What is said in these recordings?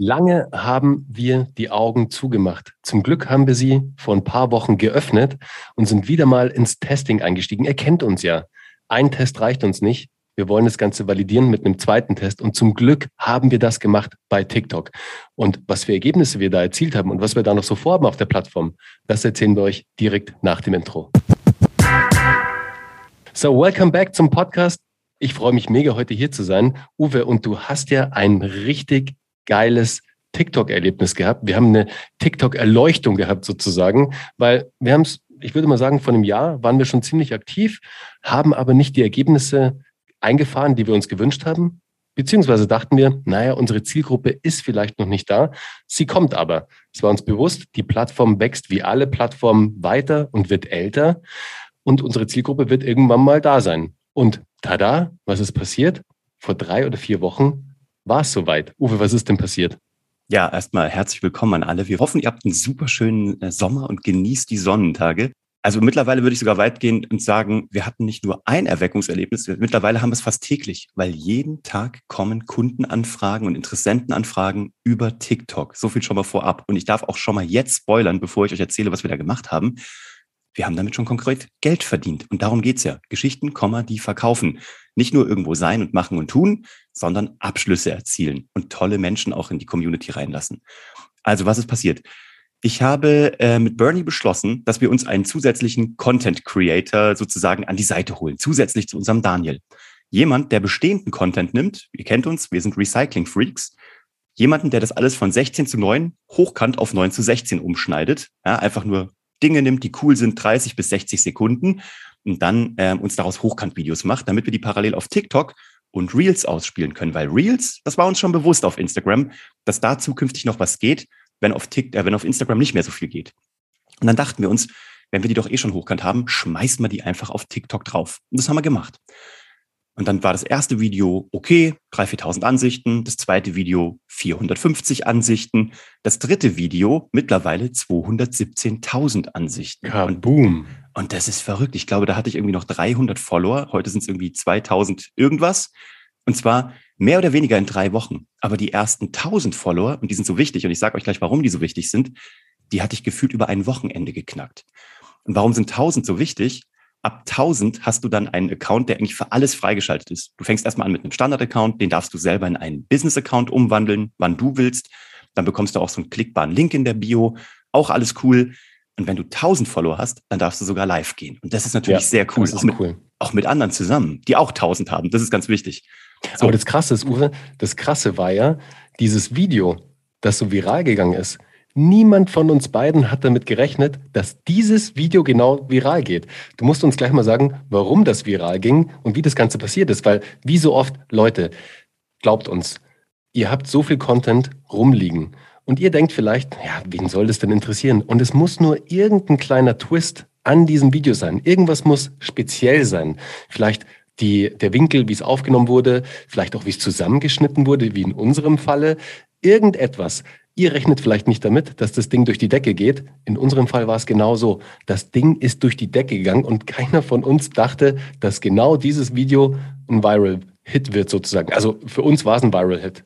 Lange haben wir die Augen zugemacht. Zum Glück haben wir sie vor ein paar Wochen geöffnet und sind wieder mal ins Testing eingestiegen. Er kennt uns ja. Ein Test reicht uns nicht. Wir wollen das Ganze validieren mit einem zweiten Test. Und zum Glück haben wir das gemacht bei TikTok. Und was für Ergebnisse wir da erzielt haben und was wir da noch so vorhaben auf der Plattform, das erzählen wir euch direkt nach dem Intro. So, welcome back zum Podcast. Ich freue mich mega, heute hier zu sein. Uwe, und du hast ja ein richtig geiles TikTok-Erlebnis gehabt. Wir haben eine TikTok-Erleuchtung gehabt sozusagen, weil wir haben es, ich würde mal sagen, von einem Jahr waren wir schon ziemlich aktiv, haben aber nicht die Ergebnisse eingefahren, die wir uns gewünscht haben. Beziehungsweise dachten wir, naja, unsere Zielgruppe ist vielleicht noch nicht da. Sie kommt aber. Es war uns bewusst, die Plattform wächst wie alle Plattformen weiter und wird älter. Und unsere Zielgruppe wird irgendwann mal da sein. Und tada, was ist passiert? Vor drei oder vier Wochen war es soweit. Uwe, was ist denn passiert? Ja, erstmal herzlich willkommen an alle. Wir hoffen, ihr habt einen super schönen äh, Sommer und genießt die Sonnentage. Also mittlerweile würde ich sogar weit gehen und sagen, wir hatten nicht nur ein Erweckungserlebnis, mittlerweile haben wir es fast täglich, weil jeden Tag kommen Kundenanfragen und Interessentenanfragen über TikTok. So viel schon mal vorab. Und ich darf auch schon mal jetzt spoilern, bevor ich euch erzähle, was wir da gemacht haben. Wir haben damit schon konkret Geld verdient. Und darum geht's ja. Geschichten, die verkaufen nicht nur irgendwo sein und machen und tun, sondern Abschlüsse erzielen und tolle Menschen auch in die Community reinlassen. Also was ist passiert? Ich habe äh, mit Bernie beschlossen, dass wir uns einen zusätzlichen Content Creator sozusagen an die Seite holen, zusätzlich zu unserem Daniel. Jemand, der bestehenden Content nimmt, ihr kennt uns, wir sind Recycling Freaks, jemanden, der das alles von 16 zu 9 hochkant auf 9 zu 16 umschneidet, ja, einfach nur Dinge nimmt, die cool sind, 30 bis 60 Sekunden und dann äh, uns daraus Hochkant-Videos macht, damit wir die parallel auf TikTok und Reels ausspielen können. Weil Reels, das war uns schon bewusst auf Instagram, dass da zukünftig noch was geht, wenn auf, TikTok, äh, wenn auf Instagram nicht mehr so viel geht. Und dann dachten wir uns, wenn wir die doch eh schon hochkant haben, schmeißen wir die einfach auf TikTok drauf. Und das haben wir gemacht. Und dann war das erste Video okay, 3.000, 4.000 Ansichten. Das zweite Video 450 Ansichten. Das dritte Video mittlerweile 217.000 Ansichten. Ja, boom. Und das ist verrückt. Ich glaube, da hatte ich irgendwie noch 300 Follower. Heute sind es irgendwie 2000 irgendwas. Und zwar mehr oder weniger in drei Wochen. Aber die ersten 1000 Follower, und die sind so wichtig, und ich sage euch gleich, warum die so wichtig sind, die hatte ich gefühlt über ein Wochenende geknackt. Und warum sind 1000 so wichtig? Ab 1000 hast du dann einen Account, der eigentlich für alles freigeschaltet ist. Du fängst erstmal an mit einem Standard-Account, den darfst du selber in einen Business-Account umwandeln, wann du willst. Dann bekommst du auch so einen klickbaren Link in der Bio. Auch alles cool. Und wenn du 1000 Follower hast, dann darfst du sogar live gehen. Und das ist natürlich ja, sehr cool. Das ist auch, mit, cool. auch mit anderen zusammen, die auch 1000 haben. Das ist ganz wichtig. So. Aber das Krasse ist, Uwe, das Krasse war ja, dieses Video, das so viral gegangen ist, Niemand von uns beiden hat damit gerechnet, dass dieses Video genau viral geht. Du musst uns gleich mal sagen, warum das viral ging und wie das Ganze passiert ist, weil wie so oft, Leute, glaubt uns, ihr habt so viel Content rumliegen und ihr denkt vielleicht, ja, wen soll das denn interessieren? Und es muss nur irgendein kleiner Twist an diesem Video sein. Irgendwas muss speziell sein. Vielleicht die, der Winkel, wie es aufgenommen wurde, vielleicht auch wie es zusammengeschnitten wurde, wie in unserem Falle. Irgendetwas, Ihr rechnet vielleicht nicht damit, dass das Ding durch die Decke geht. In unserem Fall war es genau so. Das Ding ist durch die Decke gegangen und keiner von uns dachte, dass genau dieses Video ein Viral Hit wird sozusagen. Also für uns war es ein Viral Hit.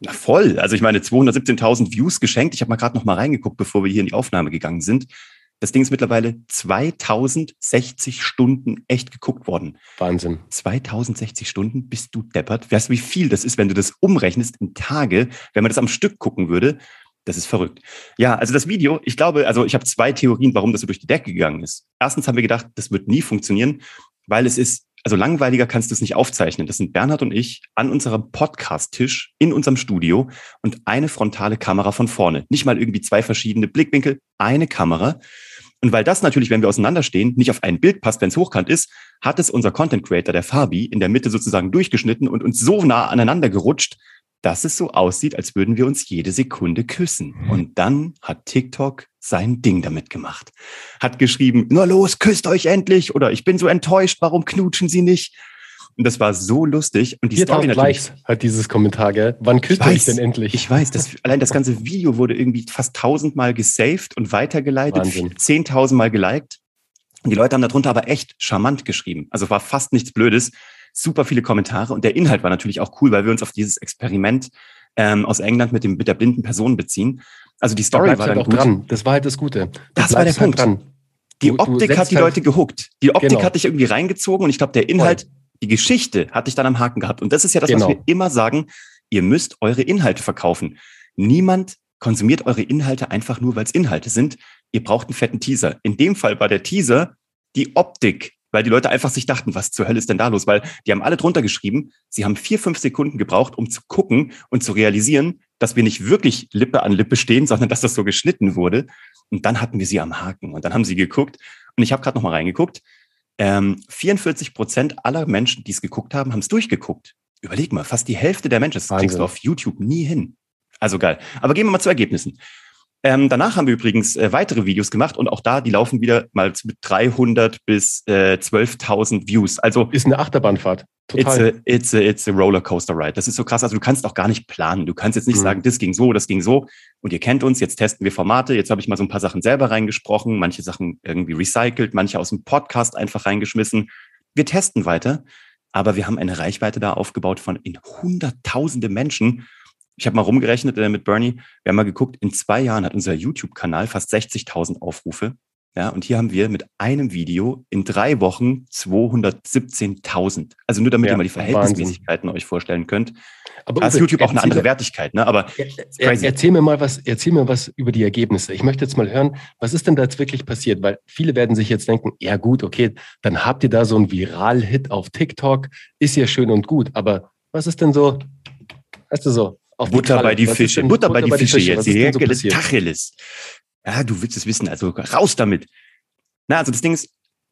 Na voll. Also ich meine 217.000 Views geschenkt. Ich habe mal gerade noch mal reingeguckt, bevor wir hier in die Aufnahme gegangen sind. Das Ding ist mittlerweile 2060 Stunden echt geguckt worden. Wahnsinn. 2060 Stunden bist du deppert. Weißt du, wie viel das ist, wenn du das umrechnest in Tage, wenn man das am Stück gucken würde? Das ist verrückt. Ja, also das Video, ich glaube, also ich habe zwei Theorien, warum das so durch die Decke gegangen ist. Erstens haben wir gedacht, das wird nie funktionieren, weil es ist, also langweiliger kannst du es nicht aufzeichnen. Das sind Bernhard und ich an unserem Podcast-Tisch in unserem Studio und eine frontale Kamera von vorne. Nicht mal irgendwie zwei verschiedene Blickwinkel, eine Kamera. Und weil das natürlich, wenn wir auseinanderstehen, nicht auf ein Bild passt, wenn es hochkant ist, hat es unser Content Creator, der Fabi, in der Mitte sozusagen durchgeschnitten und uns so nah aneinander gerutscht, dass es so aussieht, als würden wir uns jede Sekunde küssen. Mhm. Und dann hat TikTok sein Ding damit gemacht. Hat geschrieben, nur los, küsst euch endlich oder ich bin so enttäuscht, warum knutschen sie nicht? Und das war so lustig. Und die Story natürlich. Likes hat dieses Kommentar, gell? Wann küsst ihr euch denn endlich? Ich weiß, das, allein das ganze Video wurde irgendwie fast tausendmal gesaved und weitergeleitet, zehntausendmal geliked. Und die Leute haben darunter aber echt charmant geschrieben. Also war fast nichts Blödes. Super viele Kommentare und der Inhalt war natürlich auch cool, weil wir uns auf dieses Experiment ähm, aus England mit, dem, mit der blinden Person beziehen. Also die Da Story bleibst war halt dann auch gut. dran. Das war halt das Gute. Da halt. Das war halt das. Du war der halt Punkt. dran. Die Du- du Optik setzt hat die halt- Leute gehuckt. Die Optik Genau. hat dich irgendwie reingezogen und ich glaube, der Inhalt, die Geschichte hatte ich dann am Haken gehabt. Und das ist ja das, Genau. was wir immer sagen. Ihr müsst eure Inhalte verkaufen. Niemand konsumiert eure Inhalte einfach nur, weil es Inhalte sind. Ihr braucht einen fetten Teaser. In dem Fall war der Teaser die Optik, weil die Leute einfach sich dachten, was zur Hölle ist denn da los? Weil die haben alle drunter geschrieben, sie haben vier, fünf Sekunden gebraucht, um zu gucken und zu realisieren, dass wir nicht wirklich Lippe an Lippe stehen, sondern dass das so geschnitten wurde. Und dann hatten wir sie am Haken und dann haben sie geguckt. Und ich habe gerade noch mal reingeguckt. Ähm, 44 Prozent aller Menschen, die es geguckt haben, haben es durchgeguckt. Überleg mal, fast die Hälfte der Menschen. Das kriegst du auf YouTube nie hin. Also geil. Aber gehen wir mal zu Ergebnissen. Ähm, danach haben wir übrigens äh, weitere Videos gemacht und auch da, die laufen wieder mal mit 300 bis äh, 12.000 Views. Also Ist eine Achterbahnfahrt. It's a, Total. it's, a, it's a Rollercoaster Ride. Das ist so krass. Also du kannst auch gar nicht planen. Du kannst jetzt nicht Mhm. sagen, das ging so, das ging so. Und ihr kennt uns, jetzt testen wir Formate. Jetzt habe ich mal so ein paar Sachen selber reingesprochen, manche Sachen irgendwie recycelt, manche aus dem Podcast einfach reingeschmissen. Wir testen weiter, aber wir haben eine Reichweite da aufgebaut von in hunderttausende Menschen. Ich habe mal rumgerechnet äh, mit Bernie. Wir haben mal geguckt, in zwei Jahren hat unser YouTube-Kanal fast 60.000 Aufrufe. Ja, und hier haben wir mit einem Video in drei Wochen 217.000. Also nur damit Ja, ihr mal die Verhältnismäßigkeiten euch vorstellen könnt. Aber Da ist YouTube auch eine andere Wertigkeit, ne? Aber Er, er, erzähl mir mal was, erzähl mir was über die Ergebnisse. Ich möchte jetzt mal hören, was ist denn da jetzt wirklich passiert? Weil viele werden sich jetzt denken, ja gut, okay, dann habt ihr da so einen Viral-Hit auf TikTok, ist ja schön und gut, aber was ist denn so, weißt du so, auf Butter bei die Fische, denn- Butter bei die Fische Was jetzt. denn so passiert? Tacheles. Ja, du willst es wissen, also raus damit. Na, also das Ding ist,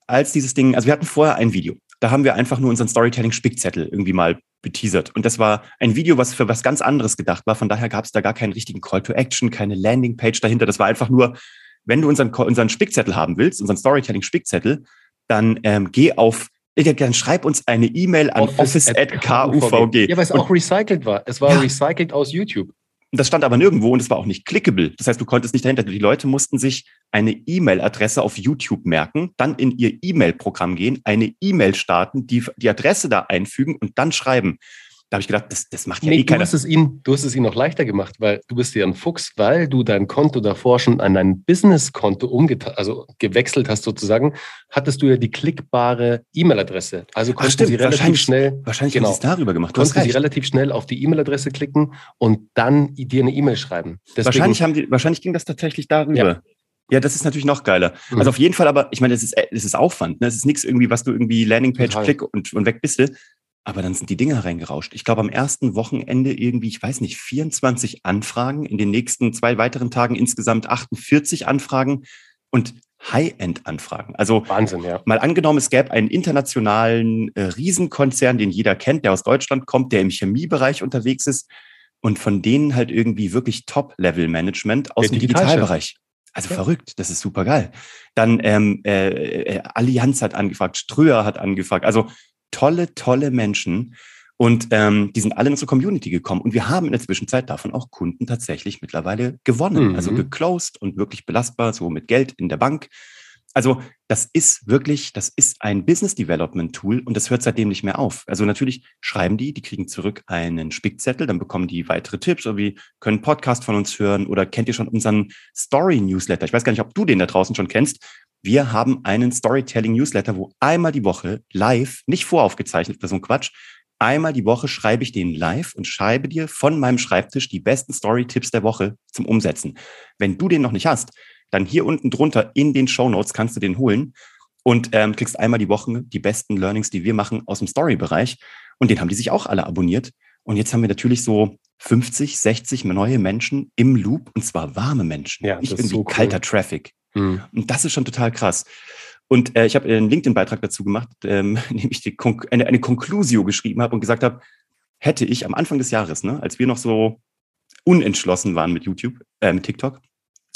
als dieses Ding, also wir hatten vorher ein Video. Da haben wir einfach nur unseren Storytelling-Spickzettel irgendwie mal beteasert. Und das war ein Video, was für was ganz anderes gedacht war. Von daher gab es da gar keinen richtigen Call to Action, keine Landingpage dahinter. Das war einfach nur, wenn du unseren, unseren Spickzettel haben willst, unseren Storytelling-Spickzettel, dann ähm, geh auf, dann schreib uns eine E-Mail an office.kuvg. Ja, weil es Und- auch recycelt war. Es war Ja. recycelt aus YouTube. Und das stand aber nirgendwo und es war auch nicht clickable. Das heißt, du konntest nicht dahinter. Die Leute mussten sich eine E-Mail-Adresse auf YouTube merken, dann in ihr E-Mail-Programm gehen, eine E-Mail starten, die, die Adresse da einfügen und dann schreiben. Da habe ich gedacht, das, das macht ja Nee, eh du, keiner. hast es ihnen, du hast es ihnen noch leichter gemacht, weil du bist ja ein Fuchs, weil du dein Konto davor schon an dein Business-Konto also gewechselt hast sozusagen, hattest du ja die klickbare E-Mail-Adresse. Also konnten stimmt, sie relativ wahrscheinlich- schnell, Wahrscheinlich genau. es darüber gemacht. Du konnten sie relativ schnell auf die E-Mail-Adresse klicken und dann dir eine E-Mail schreiben. Deswegen, Wahrscheinlich, haben die, wahrscheinlich ging das tatsächlich darüber. Ja. Ja. das ist natürlich noch geiler. Mhm. Also auf jeden Fall, aber ich meine, es ist, es ist Aufwand. Ne? Es ist nichts irgendwie, was du irgendwie Landingpage klick und, und weg bist du. Aber dann sind die Dinger reingerauscht. Ich glaube, am ersten Wochenende irgendwie, ich weiß nicht, 24 Anfragen, in den nächsten zwei weiteren Tagen insgesamt 48 Anfragen und High-End-Anfragen. Also Wahnsinn, ja. mal angenommen, es gäbe einen internationalen äh, Riesenkonzern, den jeder kennt, der aus Deutschland kommt, der im Chemiebereich unterwegs ist und von denen halt irgendwie wirklich Top-Level-Management aus Der dem. Digitalbereich. Also Ja. verrückt, das ist super geil. Dann ähm, äh, äh, Allianz hat angefragt, Ströer hat angefragt. Also tolle, tolle Menschen. Und ähm, die sind alle in unsere Community gekommen. Und wir haben in der Zwischenzeit davon auch Kunden tatsächlich mittlerweile gewonnen. Mhm. Also geclosed und wirklich belastbar, so mit Geld in der Bank. Also das ist wirklich, das ist ein Business Development Tool und das hört seitdem nicht mehr auf. Also natürlich schreiben die, die kriegen zurück einen Spickzettel, dann bekommen die weitere Tipps oder wie können Podcast von uns hören oder kennt ihr schon unseren Story Newsletter? Ich weiß gar nicht, ob du den da draußen schon kennst. Wir haben einen Storytelling Newsletter, wo einmal die Woche live, nicht voraufgezeichnet oder so ein Quatsch, einmal die Woche schreibe ich den live und schreibe dir von meinem Schreibtisch die besten Story-Tipps der Woche zum Umsetzen. Wenn du den noch nicht hast, dann hier unten drunter in den Show Notes kannst du den holen und ähm, kriegst einmal die Woche die besten Learnings, die wir machen aus dem Story-Bereich. Und den haben die sich auch alle abonniert. Und jetzt haben wir natürlich so 50, 60 neue Menschen im Loop und zwar warme Menschen, Ja, das ist irgendwie so cool. kalter Traffic. Mhm. Und das ist schon total krass. Und äh, ich habe einen LinkedIn-Beitrag dazu gemacht, ähm, in dem ich die Kon eine, eine Conclusio geschrieben habe und gesagt habe, hätte ich am Anfang des Jahres, ne, als wir noch so unentschlossen waren mit YouTube, äh, mit TikTok,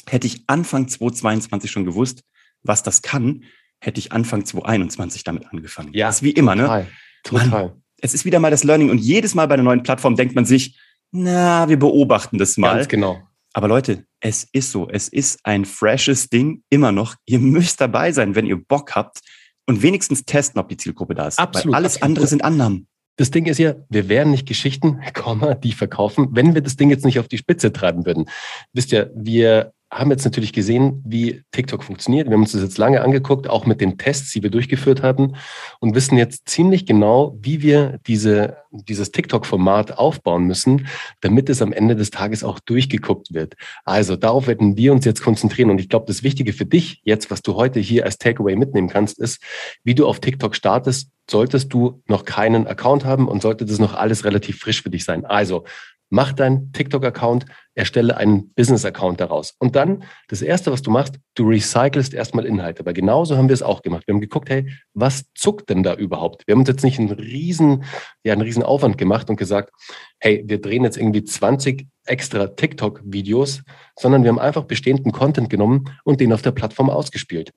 hätte ich Anfang 2022 schon gewusst, was das kann, hätte ich Anfang 2021 damit angefangen. Ja, das ist wie immer, ne? Total. Total. Es ist wieder mal das Learning und jedes Mal bei einer neuen Plattform denkt man sich, na, wir beobachten das mal. Ganz genau. Aber Leute, es ist so. Es ist ein freshes Ding immer noch. Ihr müsst dabei sein, wenn ihr Bock habt und wenigstens testen, ob die Zielgruppe da ist. Absolut, Weil alles absolut. andere sind Annahmen. das Ding ist ja, wir wären nicht Geschichten, die verkaufen, wenn wir das Ding jetzt nicht auf die Spitze treiben würden. Wisst ihr, wir haben jetzt natürlich gesehen, wie TikTok funktioniert. Wir haben uns das jetzt lange angeguckt, auch mit den Tests, die wir durchgeführt hatten und wissen jetzt ziemlich genau, wie wir diese, dieses TikTok-Format aufbauen müssen, damit es am Ende des Tages auch durchgeguckt wird. Also darauf werden wir uns jetzt konzentrieren. Und ich glaube, das Wichtige für dich jetzt, was du heute hier als Takeaway mitnehmen kannst, ist, wie du auf TikTok startest, solltest du noch keinen Account haben und sollte das noch alles relativ frisch für dich sein. Also mach deinen TikTok-Account, erstelle einen Business-Account daraus. Und dann, das Erste, was du machst, du recycelst erstmal Inhalte. Aber genauso haben wir es auch gemacht. Wir haben geguckt, hey, was zuckt denn da überhaupt? Wir haben uns jetzt nicht einen riesen, ja, einen riesen Aufwand gemacht und gesagt, hey, wir drehen jetzt irgendwie 20 extra TikTok-Videos, sondern wir haben einfach bestehenden Content genommen und den auf der Plattform ausgespielt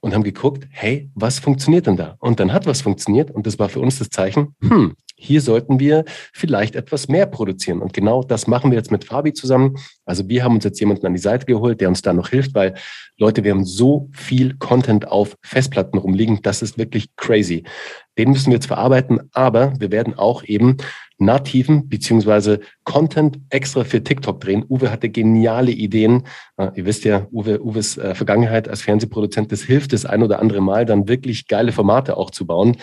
und haben geguckt, hey, was funktioniert denn da? Und dann hat was funktioniert und das war für uns das Zeichen, hm, hier sollten wir vielleicht etwas mehr produzieren. Und genau das machen wir jetzt mit Fabi zusammen. Also wir haben uns jetzt jemanden an die Seite geholt, der uns da noch hilft, weil Leute, wir haben so viel Content auf Festplatten rumliegen, das ist wirklich crazy. Den müssen wir jetzt verarbeiten, aber wir werden auch eben nativen beziehungsweise Content extra für TikTok drehen. Uwe hatte geniale Ideen. Uh, ihr wisst ja, Uwe, Uwes äh, Vergangenheit als Fernsehproduzent, das hilft das ein oder andere Mal, dann wirklich geile Formate auch zu bauen.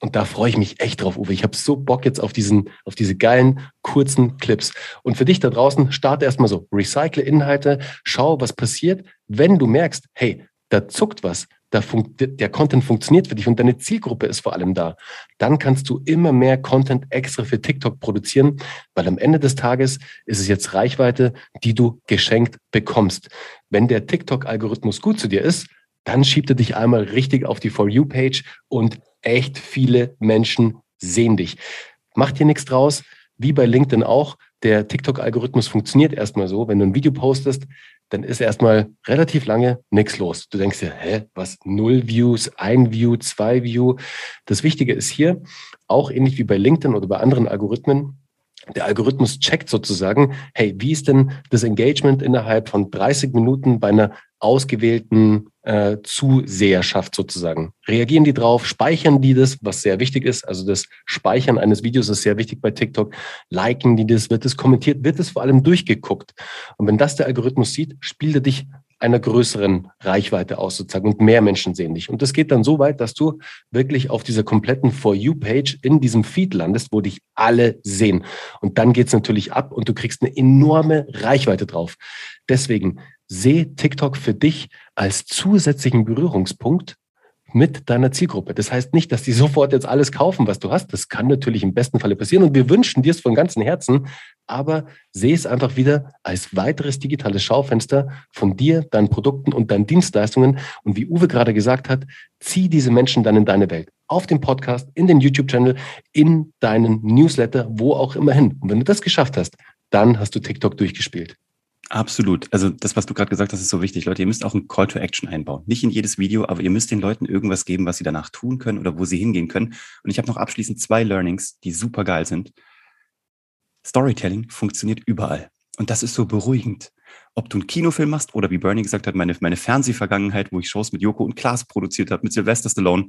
Und da freue ich mich echt drauf, Uwe. Ich habe so Bock jetzt auf diesen, auf diese geilen, kurzen Clips. Und für dich da draußen, starte erstmal so, recycle Inhalte, schau, was passiert, wenn du merkst, hey, da zuckt was, da der Content funktioniert für dich und deine Zielgruppe ist vor allem da. Dann kannst du immer mehr Content extra für TikTok produzieren, weil am Ende des Tages ist es jetzt Reichweite, die du geschenkt bekommst. Wenn der TikTok-Algorithmus gut zu dir ist, dann schiebt er dich einmal richtig auf die For You-Page und echt viele Menschen sehen dich. Mach dir nichts draus, wie bei LinkedIn auch. Der TikTok-Algorithmus funktioniert erstmal so, wenn du ein Video postest, dann ist erstmal relativ lange nichts los. Du denkst dir, hä, was? Null Views, ein View, zwei View. Das Wichtige ist hier, auch ähnlich wie bei LinkedIn oder bei anderen Algorithmen, der Algorithmus checkt sozusagen, hey, wie ist denn das Engagement innerhalb von 30 Minuten bei einer ausgewählten äh, Zuseherschaft sozusagen. Reagieren die drauf, speichern die das, was sehr wichtig ist. Also das Speichern eines Videos ist sehr wichtig bei TikTok. Liken die das, wird es kommentiert, wird es vor allem durchgeguckt. Und wenn das der Algorithmus sieht, spielt er dich einer größeren Reichweite aus sozusagen und mehr Menschen sehen dich. Und das geht dann so weit, dass du wirklich auf dieser kompletten For You-Page in diesem Feed landest, wo dich alle sehen. Und dann geht's natürlich ab und du kriegst eine enorme Reichweite drauf. Deswegen sehe TikTok für dich als zusätzlichen Berührungspunkt mit deiner Zielgruppe. Das heißt nicht, dass die sofort jetzt alles kaufen, was du hast. Das kann natürlich im besten Falle passieren und wir wünschen dir es von ganzem Herzen, aber sehe es einfach wieder als weiteres digitales Schaufenster von dir, deinen Produkten und deinen Dienstleistungen. Und wie Uwe gerade gesagt hat, zieh diese Menschen dann in deine Welt. Auf dem Podcast, in den YouTube-Channel, in deinen Newsletter, wo auch immer hin. Und wenn du das geschafft hast, dann hast du TikTok durchgespielt. Absolut. Also das, was du gerade gesagt hast, ist so wichtig. Leute, ihr müsst auch ein Call to Action einbauen. Nicht in jedes Video, aber ihr müsst den Leuten irgendwas geben, was sie danach tun können oder wo sie hingehen können. Und ich habe noch abschließend zwei Learnings, die super geil sind. Storytelling funktioniert überall. Und das ist so beruhigend. Ob du einen Kinofilm machst oder wie Bernie gesagt hat, meine, meine Fernsehvergangenheit, wo ich Shows mit Joko und Klaas produziert habe, mit Sylvester Stallone,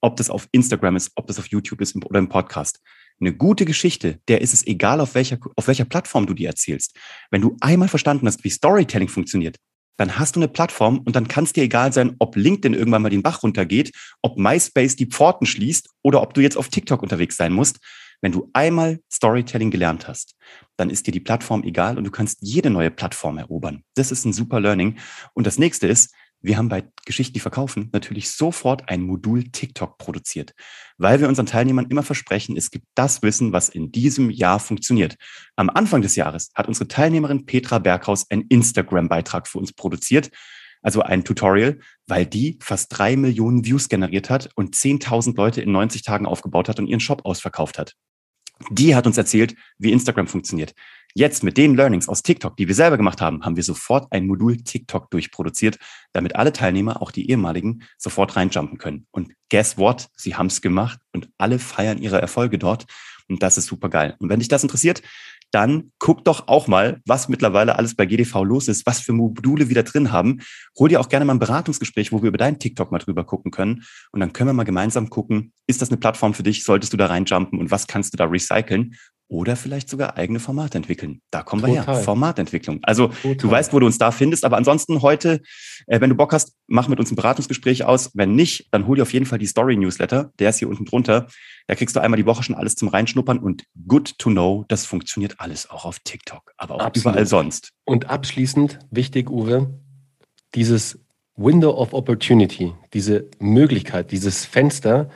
ob das auf Instagram ist, ob das auf YouTube ist oder im Podcast. Eine gute Geschichte, der ist es egal, auf welcher, auf welcher Plattform du die erzählst. Wenn du einmal verstanden hast, wie Storytelling funktioniert, dann hast du eine Plattform und dann kann es dir egal sein, ob LinkedIn irgendwann mal den Bach runtergeht, ob MySpace die Pforten schließt oder ob du jetzt auf TikTok unterwegs sein musst. Wenn du einmal Storytelling gelernt hast, dann ist dir die Plattform egal und du kannst jede neue Plattform erobern. Das ist ein super Learning. Und das nächste ist, wir haben bei Geschichten, die verkaufen, natürlich sofort ein Modul TikTok produziert, weil wir unseren Teilnehmern immer versprechen, es gibt das Wissen, was in diesem Jahr funktioniert. Am Anfang des Jahres hat unsere Teilnehmerin Petra Berghaus einen Instagram-Beitrag für uns produziert, also ein Tutorial, weil die fast drei Millionen Views generiert hat und 10.000 Leute in 90 Tagen aufgebaut hat und ihren Shop ausverkauft hat. Die hat uns erzählt, wie Instagram funktioniert. Jetzt mit den Learnings aus TikTok, die wir selber gemacht haben, haben wir sofort ein Modul TikTok durchproduziert, damit alle Teilnehmer, auch die ehemaligen, sofort reinjumpen können. Und guess what? Sie haben es gemacht und alle feiern ihre Erfolge dort. Und das ist super geil. Und wenn dich das interessiert, dann guck doch auch mal, was mittlerweile alles bei GDV los ist, was für Module wir da drin haben. Hol dir auch gerne mal ein Beratungsgespräch, wo wir über deinen TikTok mal drüber gucken können. Und dann können wir mal gemeinsam gucken, ist das eine Plattform für dich? Solltest du da reinjumpen und was kannst du da recyceln? Oder vielleicht sogar eigene Formate entwickeln. Da kommen Total. wir her. Formatentwicklung. Also Total. du weißt, wo du uns da findest, aber ansonsten heute, äh, wenn du Bock hast, mach mit uns ein Beratungsgespräch aus. Wenn nicht, dann hol dir auf jeden Fall die Story Newsletter. Der ist hier unten drunter. Da kriegst du einmal die Woche schon alles zum Reinschnuppern und good to know, das funktioniert alles auch auf TikTok, aber auch Absolut. überall sonst. Und abschließend, wichtig, Uwe, dieses Window of Opportunity, diese Möglichkeit, dieses Fenster,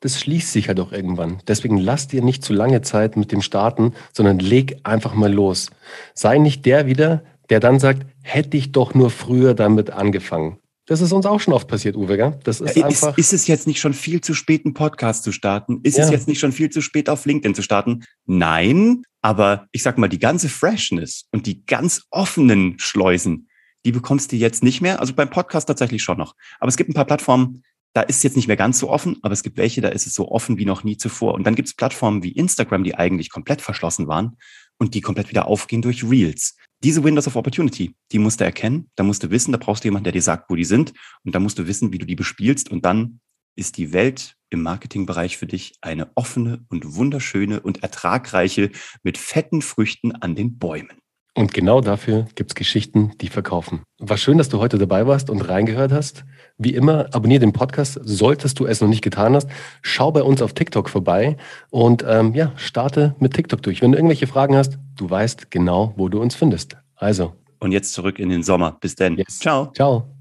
das schließt sich halt auch irgendwann. Deswegen lass dir nicht zu lange Zeit mit dem Starten, sondern leg einfach mal los. Sei nicht der wieder, der dann sagt, hätte ich doch nur früher damit angefangen. Das ist uns auch schon oft passiert, Uwe, gell? Das ist, ja, einfach. Ist, ist, es jetzt nicht schon viel zu spät, einen Podcast zu starten? Ist ja. es jetzt nicht schon viel zu spät, auf LinkedIn zu starten? Nein, aber ich sag mal, die ganze Freshness und die ganz offenen Schleusen, die bekommst du jetzt nicht mehr. Also beim Podcast tatsächlich schon noch. Aber es gibt ein paar Plattformen, da ist es jetzt nicht mehr ganz so offen, aber es gibt welche, da ist es so offen wie noch nie zuvor. Und dann gibt es Plattformen wie Instagram, die eigentlich komplett verschlossen waren und die komplett wieder aufgehen durch Reels. Diese Windows of Opportunity, die musst du erkennen, da musst du wissen, da brauchst du jemanden, der dir sagt, wo die sind und da musst du wissen, wie du die bespielst und dann ist die Welt im Marketingbereich für dich eine offene und wunderschöne und ertragreiche mit fetten Früchten an den Bäumen. Und genau dafür gibt es Geschichten, die verkaufen. War schön, dass du heute dabei warst und reingehört hast. Wie immer, abonniere den Podcast, solltest du es noch nicht getan hast. Schau bei uns auf TikTok vorbei und ähm, ja, starte mit TikTok durch. Wenn du irgendwelche Fragen hast, du weißt genau, wo du uns findest. Also. Und jetzt zurück in den Sommer. Bis dann. Yes. Ciao. Ciao.